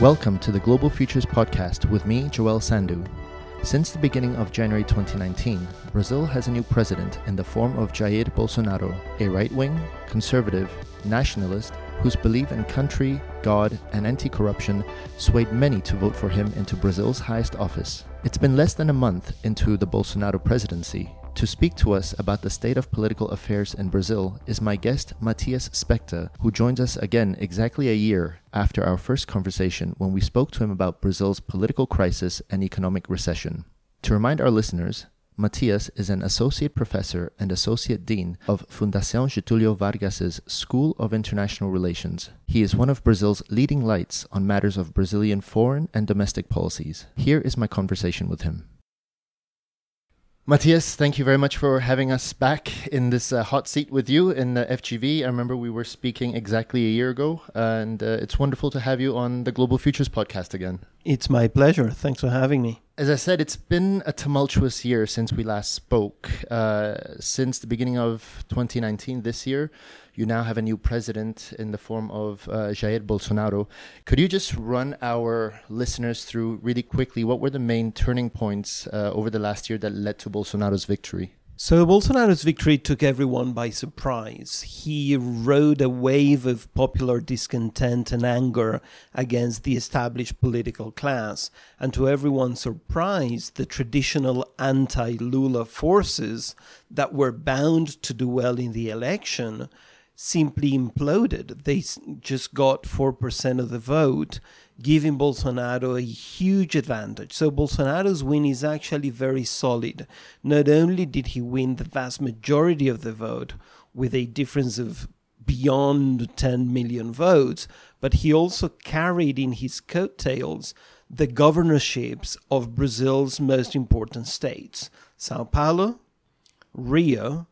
Welcome to the Global Futures Podcast with me, Joel Sandu. Since the beginning of January 2019, Brazil has a new president in the form of Jair Bolsonaro, a right wing, conservative, nationalist whose belief in country, God, and anti corruption swayed many to vote for him into Brazil's highest office. It's been less than a month into the Bolsonaro presidency, to speak to us about the state of political affairs in Brazil is my guest Matias Spektor, who joins us again exactly a year after our first conversation when we spoke to him about Brazil's political crisis and economic recession. To remind our listeners, Matias is an associate professor and associate dean of Fundação Getúlio Vargas's School of International Relations. He is one of Brazil's leading lights on matters of Brazilian foreign and domestic policies. Here is my conversation with him. Matthias, thank you very much for having us back in this uh, hot seat with you in the FGV. I remember we were speaking exactly a year ago, and uh, it's wonderful to have you on the Global Futures podcast again. It's my pleasure. Thanks for having me. As I said, it's been a tumultuous year since we last spoke. Uh, since the beginning of 2019, this year, you now have a new president in the form of uh, Jair Bolsonaro. Could you just run our listeners through really quickly what were the main turning points uh, over the last year that led to Bolsonaro's victory? So Bolsonaro's victory took everyone by surprise. He rode a wave of popular discontent and anger against the established political class, and to everyone's surprise, the traditional anti-Lula forces that were bound to do well in the election simply imploded. They just got 4% of the vote, giving Bolsonaro a huge advantage. So Bolsonaro's win is actually very solid. Not only did he win the vast majority of the vote with a difference of beyond 10 million votes, but he also carried in his coattails the governorships of Brazil's most important states Sao Paulo, Rio,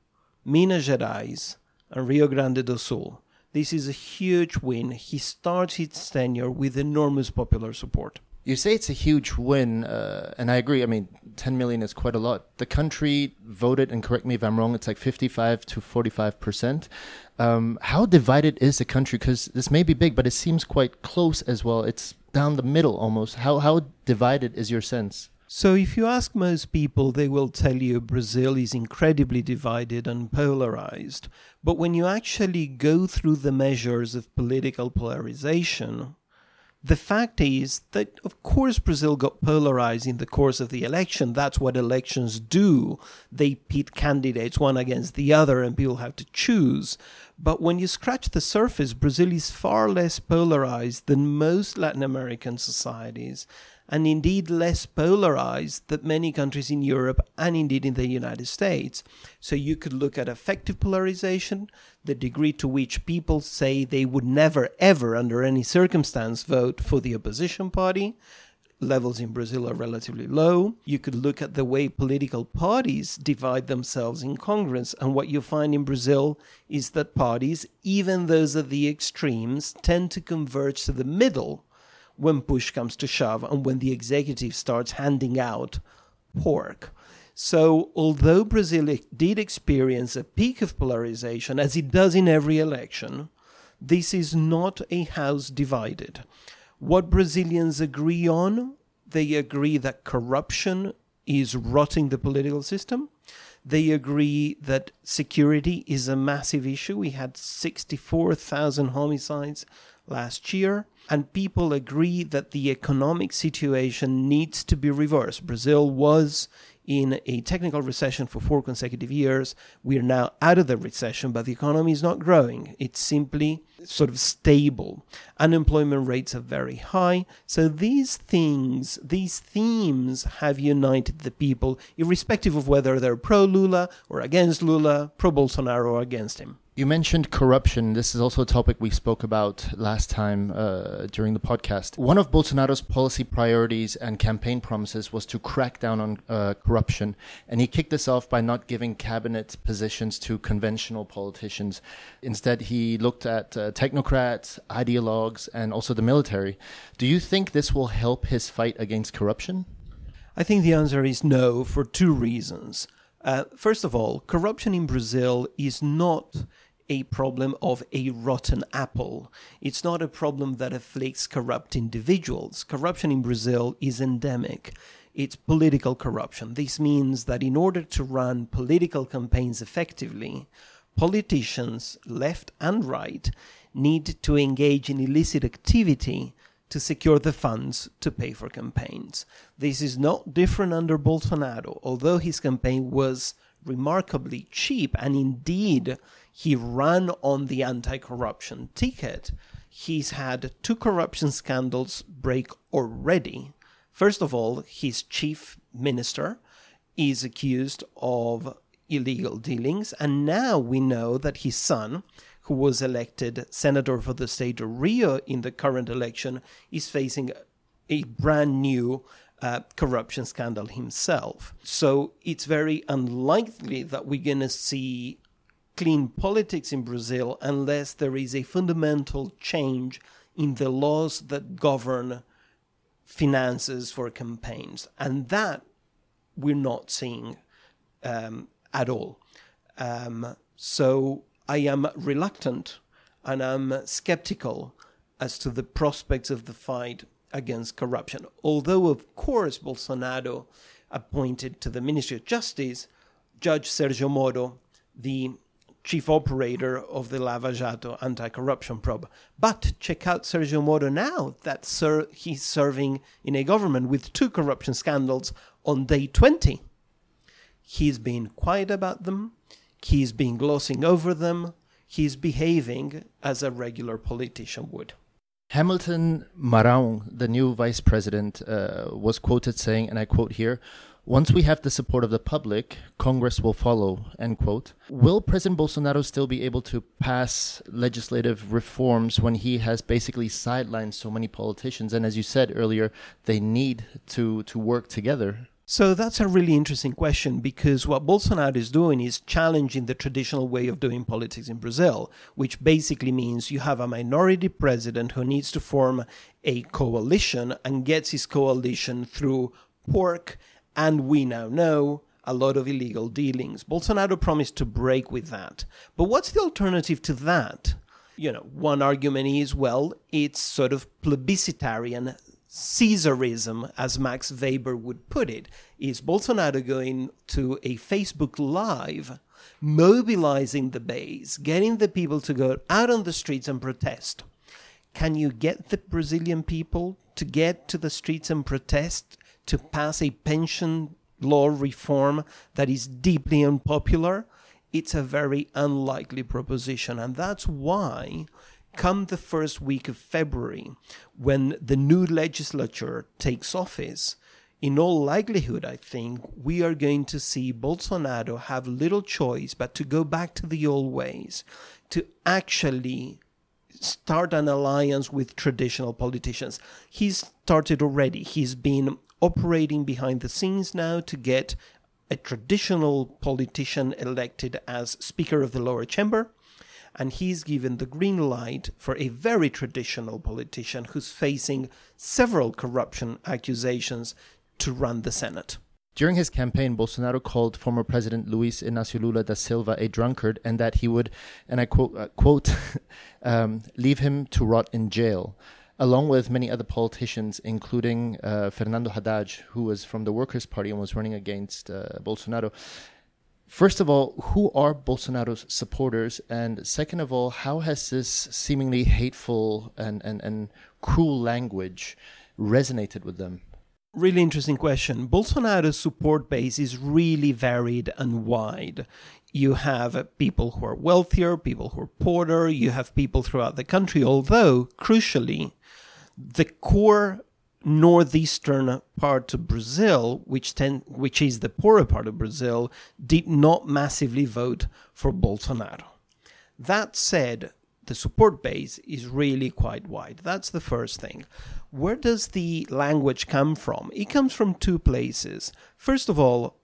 Minas Gerais, and Rio Grande do Sul. This is a huge win. He starts his tenure with enormous popular support. You say it's a huge win, uh, and I agree. I mean, 10 million is quite a lot. The country voted, and correct me if I'm wrong, it's like 55 to 45 percent. Um, how divided is the country? Because this may be big, but it seems quite close as well. It's down the middle almost. How how divided is your sense? So, if you ask most people, they will tell you Brazil is incredibly divided and polarized. But when you actually go through the measures of political polarization, the fact is that, of course, Brazil got polarized in the course of the election. That's what elections do. They pit candidates one against the other, and people have to choose. But when you scratch the surface, Brazil is far less polarized than most Latin American societies and indeed less polarized than many countries in Europe and indeed in the United States. So you could look at effective polarization, the degree to which people say they would never, ever, under any circumstance, vote for the opposition party. Levels in Brazil are relatively low. You could look at the way political parties divide themselves in Congress, and what you find in Brazil is that parties, even those at the extremes, tend to converge to the middle when push comes to shove and when the executive starts handing out pork. So, although Brazil did experience a peak of polarization, as it does in every election, this is not a house divided. What Brazilians agree on, they agree that corruption is rotting the political system. They agree that security is a massive issue. We had 64,000 homicides last year and people agree that the economic situation needs to be reversed. Brazil was in a technical recession for four consecutive years. We are now out of the recession, but the economy is not growing. It's simply sort of stable. Unemployment rates are very high. So these things, these themes have united the people, irrespective of whether they're pro Lula or against Lula, pro Bolsonaro or against him. You mentioned corruption. This is also a topic we spoke about last time uh, during the podcast. One of Bolsonaro's policy priorities and campaign promises was to crack down on uh, corruption, and he kicked this off by not giving cabinet positions to conventional politicians. Instead, he looked at uh, technocrats, ideologues, and also the military. Do you think this will help his fight against corruption? I think the answer is no for two reasons. Uh, first of all, corruption in Brazil is not a problem of a rotten apple. It's not a problem that afflicts corrupt individuals. Corruption in Brazil is endemic. It's political corruption. This means that in order to run political campaigns effectively, politicians, left and right, need to engage in illicit activity to secure the funds to pay for campaigns. This is not different under Bolsonaro, although his campaign was remarkably cheap and indeed he ran on the anti corruption ticket. He's had two corruption scandals break already. First of all, his chief minister is accused of illegal dealings, and now we know that his son, who was elected senator for the state of Rio in the current election, is facing a brand new uh, corruption scandal himself. So it's very unlikely that we're going to see clean politics in Brazil unless there is a fundamental change in the laws that govern finances for campaigns. And that we're not seeing um, at all. Um, so I am reluctant and I'm skeptical as to the prospects of the fight against corruption. Although, of course, Bolsonaro appointed to the Ministry of Justice Judge Sergio Moro, the chief operator of the Lava Jato anti-corruption probe. But check out Sergio Moro now that sir, he's serving in a government with two corruption scandals on day 20. He's been quiet about them. He's been glossing over them. He's behaving as a regular politician would. Hamilton Mourão, the new vice president, uh, was quoted saying, and I quote here, once we have the support of the public, Congress will follow, end quote. Will President Bolsonaro still be able to pass legislative reforms when he has basically sidelined so many politicians? And as you said earlier, they need to, to work together. So that's a really interesting question because what Bolsonaro is doing is challenging the traditional way of doing politics in Brazil, which basically means you have a minority president who needs to form a coalition and gets his coalition through pork and we now know a lot of illegal dealings. Bolsonaro promised to break with that. But what's the alternative to that? You know, one argument is well, it's sort of plebiscitarian Caesarism, as Max Weber would put it. Is Bolsonaro going to a Facebook Live, mobilizing the base, getting the people to go out on the streets and protest? Can you get the Brazilian people to get to the streets and protest to pass a pension law reform that is deeply unpopular, it's a very unlikely proposition. And that's why, come the first week of February, when the new legislature takes office, in all likelihood, I think we are going to see Bolsonaro have little choice but to go back to the old ways, to actually start an alliance with traditional politicians. He's started already. He's been operating behind the scenes now to get a traditional politician elected as Speaker of the lower chamber. And he's given the green light for a very traditional politician who's facing several corruption accusations to run the Senate. During his campaign, Bolsonaro called former President Luiz Inácio Lula da Silva a drunkard and that he would, and I quote, uh, quote um, leave him to rot in jail along with many other politicians, including uh, Fernando Haddad, who was from the Workers' Party and was running against uh, Bolsonaro. First of all, who are Bolsonaro's supporters? And second of all, how has this seemingly hateful and, and, and cruel language resonated with them? Really interesting question. Bolsonaro's support base is really varied and wide. You have people who are wealthier, people who are poorer, you have people throughout the country, although, crucially, the core northeastern part of Brazil, which ten, which is the poorer part of Brazil, did not massively vote for Bolsonaro. That said, the support base is really quite wide. That's the first thing. Where does the language come from? It comes from two places. First of all,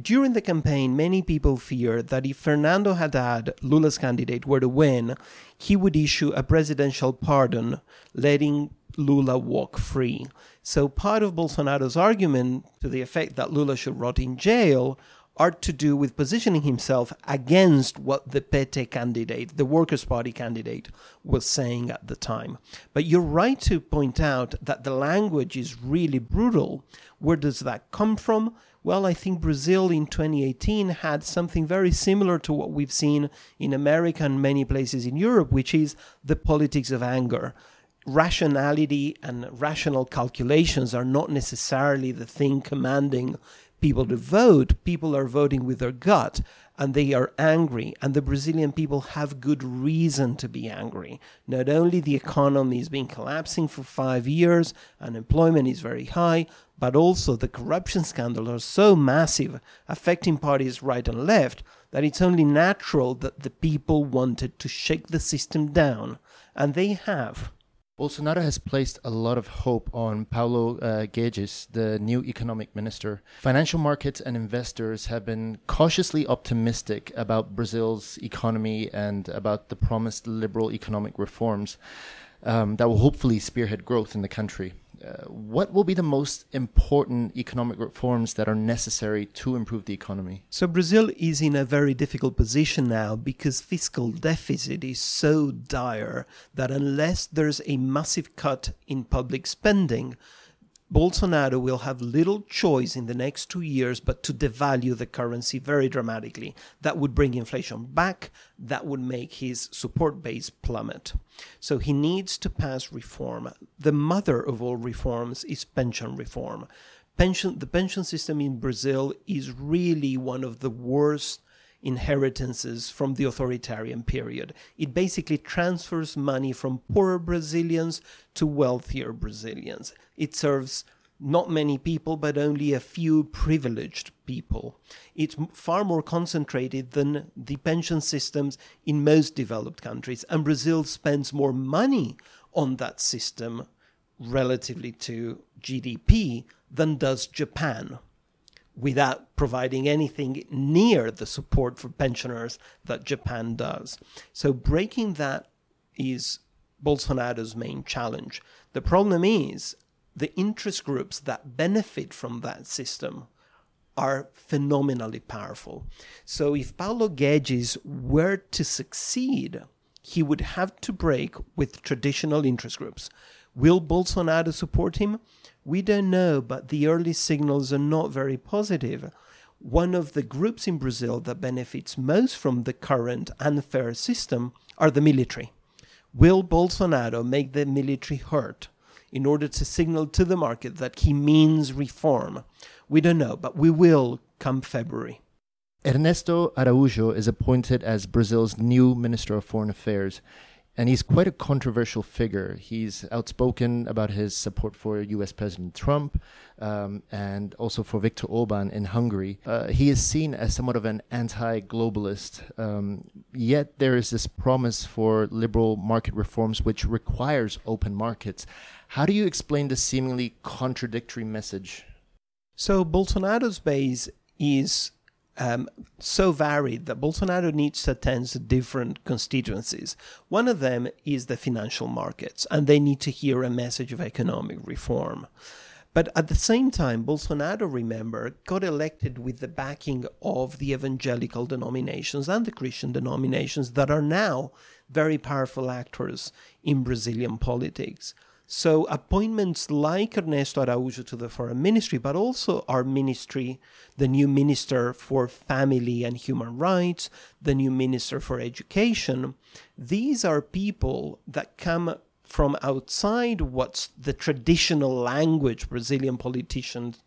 during the campaign, many people feared that if Fernando Haddad, Lula's candidate, were to win, he would issue a presidential pardon, letting Lula walk free. So part of Bolsonaro's argument to the effect that Lula should rot in jail are to do with positioning himself against what the PT candidate, the Workers' Party candidate, was saying at the time. But you're right to point out that the language is really brutal. Where does that come from? Well, I think Brazil in 2018 had something very similar to what we've seen in America and many places in Europe, which is the politics of anger rationality and rational calculations are not necessarily the thing commanding people to vote. People are voting with their gut and they are angry. And the Brazilian people have good reason to be angry. Not only the economy has been collapsing for five years, unemployment is very high, but also the corruption scandals are so massive, affecting parties right and left, that it's only natural that the people wanted to shake the system down. And they have. Bolsonaro has placed a lot of hope on Paulo uh, Guedes, the new economic minister. Financial markets and investors have been cautiously optimistic about Brazil's economy and about the promised liberal economic reforms um, that will hopefully spearhead growth in the country. Uh, what will be the most important economic reforms that are necessary to improve the economy? So, Brazil is in a very difficult position now because fiscal deficit is so dire that unless there's a massive cut in public spending, Bolsonaro will have little choice in the next two years but to devalue the currency very dramatically. That would bring inflation back, that would make his support base plummet. So he needs to pass reform. The mother of all reforms is pension reform. Pension, the pension system in Brazil is really one of the worst inheritances from the authoritarian period. It basically transfers money from poorer Brazilians to wealthier Brazilians. It serves not many people, but only a few privileged people. It's far more concentrated than the pension systems in most developed countries, and Brazil spends more money on that system relatively to GDP than does Japan without providing anything near the support for pensioners that Japan does. So breaking that is Bolsonaro's main challenge. The problem is the interest groups that benefit from that system are phenomenally powerful. So if Paulo Guedes were to succeed, he would have to break with traditional interest groups. Will Bolsonaro support him? We don't know, but the early signals are not very positive. One of the groups in Brazil that benefits most from the current unfair system are the military. Will Bolsonaro make the military hurt in order to signal to the market that he means reform? We don't know, but we will come February. Ernesto Araújo is appointed as Brazil's new Minister of Foreign Affairs and he's quite a controversial figure. He's outspoken about his support for U.S. President Trump um, and also for Viktor Orban in Hungary. Uh, he is seen as somewhat of an anti-globalist. Um, yet there is this promise for liberal market reforms, which requires open markets. How do you explain this seemingly contradictory message? So Bolsonaro's base is um, so varied that Bolsonaro needs to attend to different constituencies. One of them is the financial markets, and they need to hear a message of economic reform. But at the same time, Bolsonaro, remember, got elected with the backing of the evangelical denominations and the Christian denominations that are now very powerful actors in Brazilian politics. So appointments like Ernesto Araújo to the foreign ministry, but also our ministry, the new minister for family and human rights, the new minister for education, these are people that come from outside what's the traditional language Brazilian politicians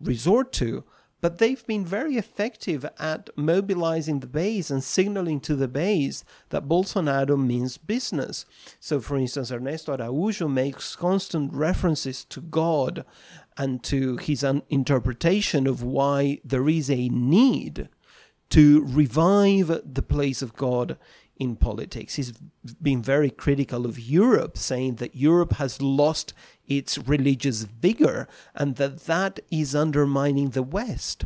resort to, but they've been very effective at mobilizing the base and signaling to the base that Bolsonaro means business. So, for instance, Ernesto Araújo makes constant references to God and to his interpretation of why there is a need to revive the place of God in politics. He's been very critical of Europe, saying that Europe has lost its religious vigor and that that is undermining the West.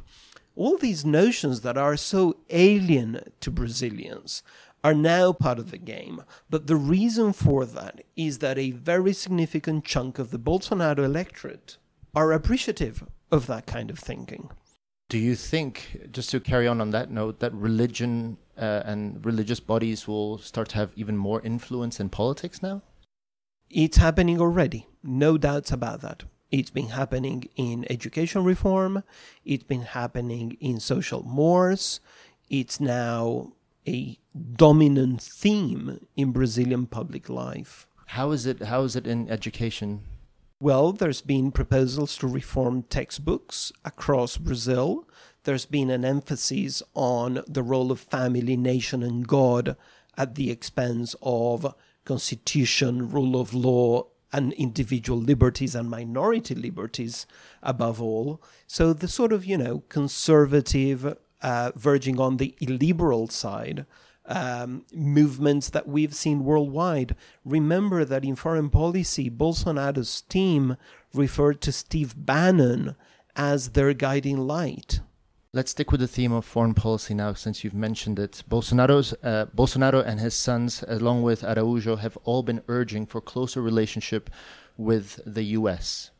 All these notions that are so alien to Brazilians are now part of the game. But the reason for that is that a very significant chunk of the Bolsonaro electorate are appreciative of that kind of thinking. Do you think, just to carry on on that note, that religion uh, and religious bodies will start to have even more influence in politics now? It's happening already, no doubts about that. It's been happening in education reform, it's been happening in social mores, it's now a dominant theme in Brazilian public life. How is it how is it in education? Well, there's been proposals to reform textbooks across Brazil. There's been an emphasis on the role of family, nation, and God at the expense of constitution, rule of law, and individual liberties and minority liberties above all. So the sort of, you know, conservative, uh, verging on the illiberal side um, movements that we've seen worldwide. Remember that in foreign policy, Bolsonaro's team referred to Steve Bannon as their guiding light. Let's stick with the theme of foreign policy now, since you've mentioned it. Bolsonaro's, uh, Bolsonaro and his sons, along with Araujo, have all been urging for closer relationship with the U.S.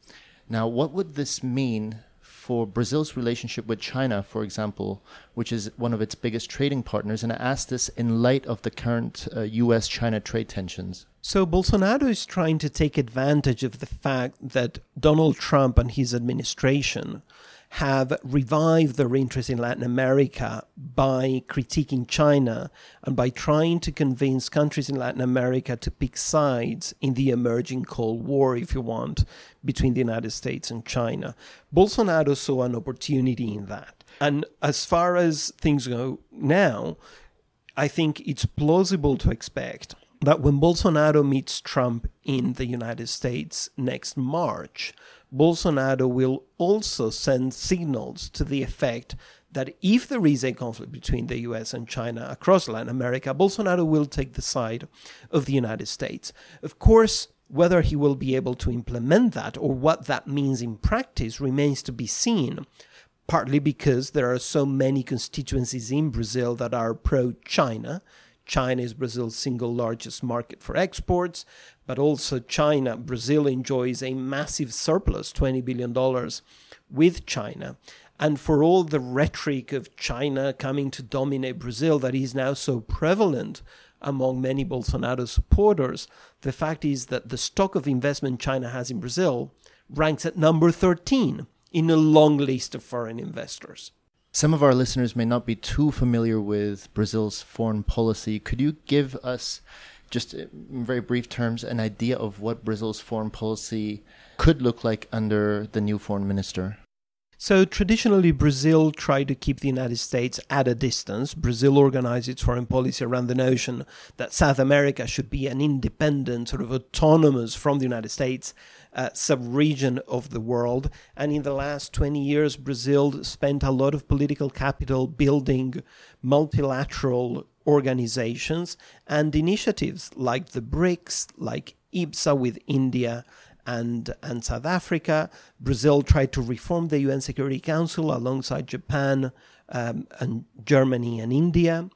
Now, what would this mean for Brazil's relationship with China, for example, which is one of its biggest trading partners. And I ask this in light of the current uh, US China trade tensions. So Bolsonaro is trying to take advantage of the fact that Donald Trump and his administration have revived their interest in Latin America by critiquing China and by trying to convince countries in Latin America to pick sides in the emerging Cold War, if you want, between the United States and China. Bolsonaro saw an opportunity in that. And as far as things go now, I think it's plausible to expect that when Bolsonaro meets Trump in the United States next March, Bolsonaro will also send signals to the effect that if there is a conflict between the US and China across Latin America, Bolsonaro will take the side of the United States. Of course, whether he will be able to implement that or what that means in practice remains to be seen, partly because there are so many constituencies in Brazil that are pro China. China is Brazil's single largest market for exports, but also China. Brazil enjoys a massive surplus, $20 billion, with China. And for all the rhetoric of China coming to dominate Brazil that is now so prevalent among many Bolsonaro supporters, the fact is that the stock of investment China has in Brazil ranks at number 13 in a long list of foreign investors. Some of our listeners may not be too familiar with Brazil's foreign policy. Could you give us just in very brief terms, an idea of what Brazil's foreign policy could look like under the new foreign minister? So traditionally, Brazil tried to keep the United States at a distance. Brazil organized its foreign policy around the notion that South America should be an independent, sort of autonomous from the United States uh, sub-region of the world. And in the last 20 years, Brazil spent a lot of political capital building multilateral organizations and initiatives like the BRICS, like IBSA with India and, and South Africa. Brazil tried to reform the UN Security Council alongside Japan um, and Germany and India.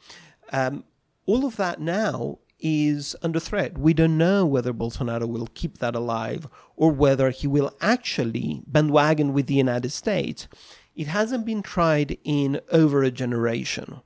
Um, all of that now is under threat. We don't know whether Bolsonaro will keep that alive or whether he will actually bandwagon with the United States. It hasn't been tried in over a generation.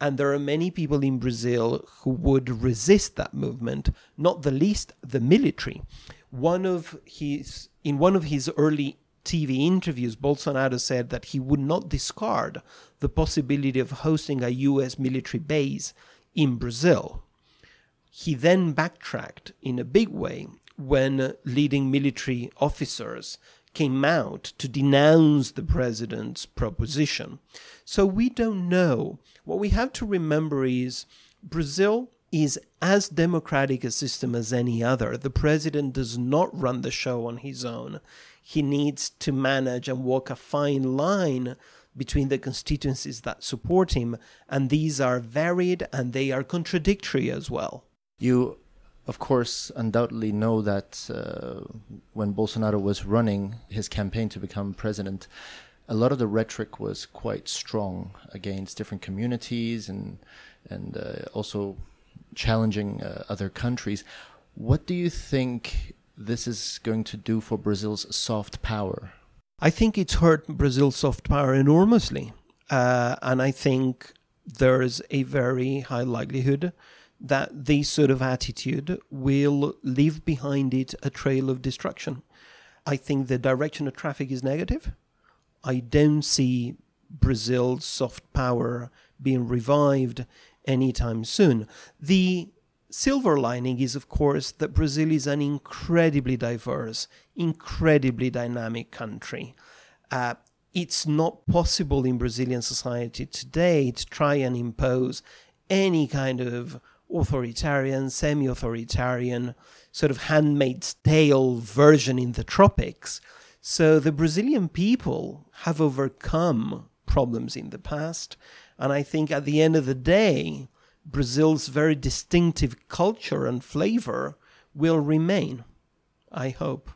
And there are many people in Brazil who would resist that movement, not the least the military. One of his in one of his early TV interviews, Bolsonaro said that he would not discard the possibility of hosting a US military base in Brazil. He then backtracked in a big way when leading military officers came out to denounce the president's proposition. So we don't know. What we have to remember is Brazil is as democratic a system as any other. The president does not run the show on his own. He needs to manage and walk a fine line between the constituencies that support him, and these are varied and they are contradictory as well. You of course, undoubtedly know that uh, when Bolsonaro was running his campaign to become president, a lot of the rhetoric was quite strong against different communities and and uh, also challenging uh, other countries. What do you think this is going to do for Brazil's soft power? I think it's hurt Brazil's soft power enormously. Uh, and I think there's a very high likelihood that this sort of attitude will leave behind it a trail of destruction. I think the direction of traffic is negative. I don't see Brazil's soft power being revived anytime soon. The silver lining is, of course, that Brazil is an incredibly diverse, incredibly dynamic country. Uh, it's not possible in Brazilian society today to try and impose any kind of authoritarian, semi authoritarian, sort of handmaid's tale version in the tropics. So the Brazilian people have overcome problems in the past. And I think at the end of the day, Brazil's very distinctive culture and flavor will remain. I hope.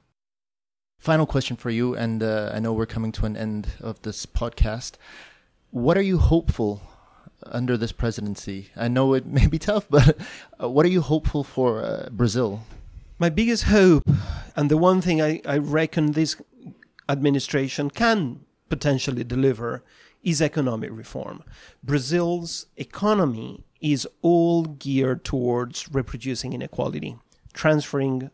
Final question for you, and uh, I know we're coming to an end of this podcast. What are you hopeful under this presidency? I know it may be tough, but uh, what are you hopeful for uh, Brazil? My biggest hope, and the one thing I, I reckon this administration can potentially deliver, is economic reform. Brazil's economy is all geared towards reproducing inequality, transferring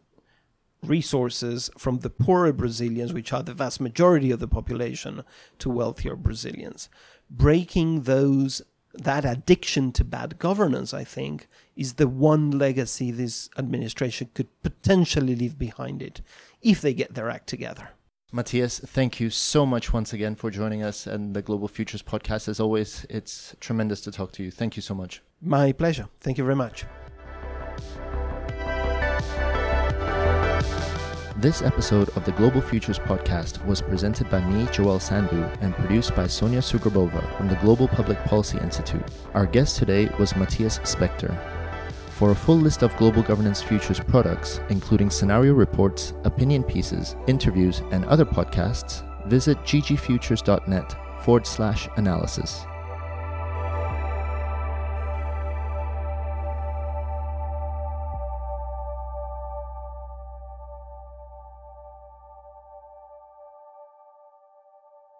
resources from the poorer Brazilians, which are the vast majority of the population, to wealthier Brazilians. Breaking those that addiction to bad governance, I think, is the one legacy this administration could potentially leave behind it if they get their act together. Matthias, thank you so much once again for joining us and the Global Futures podcast. As always, it's tremendous to talk to you. Thank you so much. My pleasure. Thank you very much. This episode of the Global Futures podcast was presented by me, Joel Sandu, and produced by Sonia Sugarbova from the Global Public Policy Institute. Our guest today was Matthias Spektor. For a full list of Global Governance Futures products, including scenario reports, opinion pieces, interviews, and other podcasts, visit ggfutures.net forward slash analysis.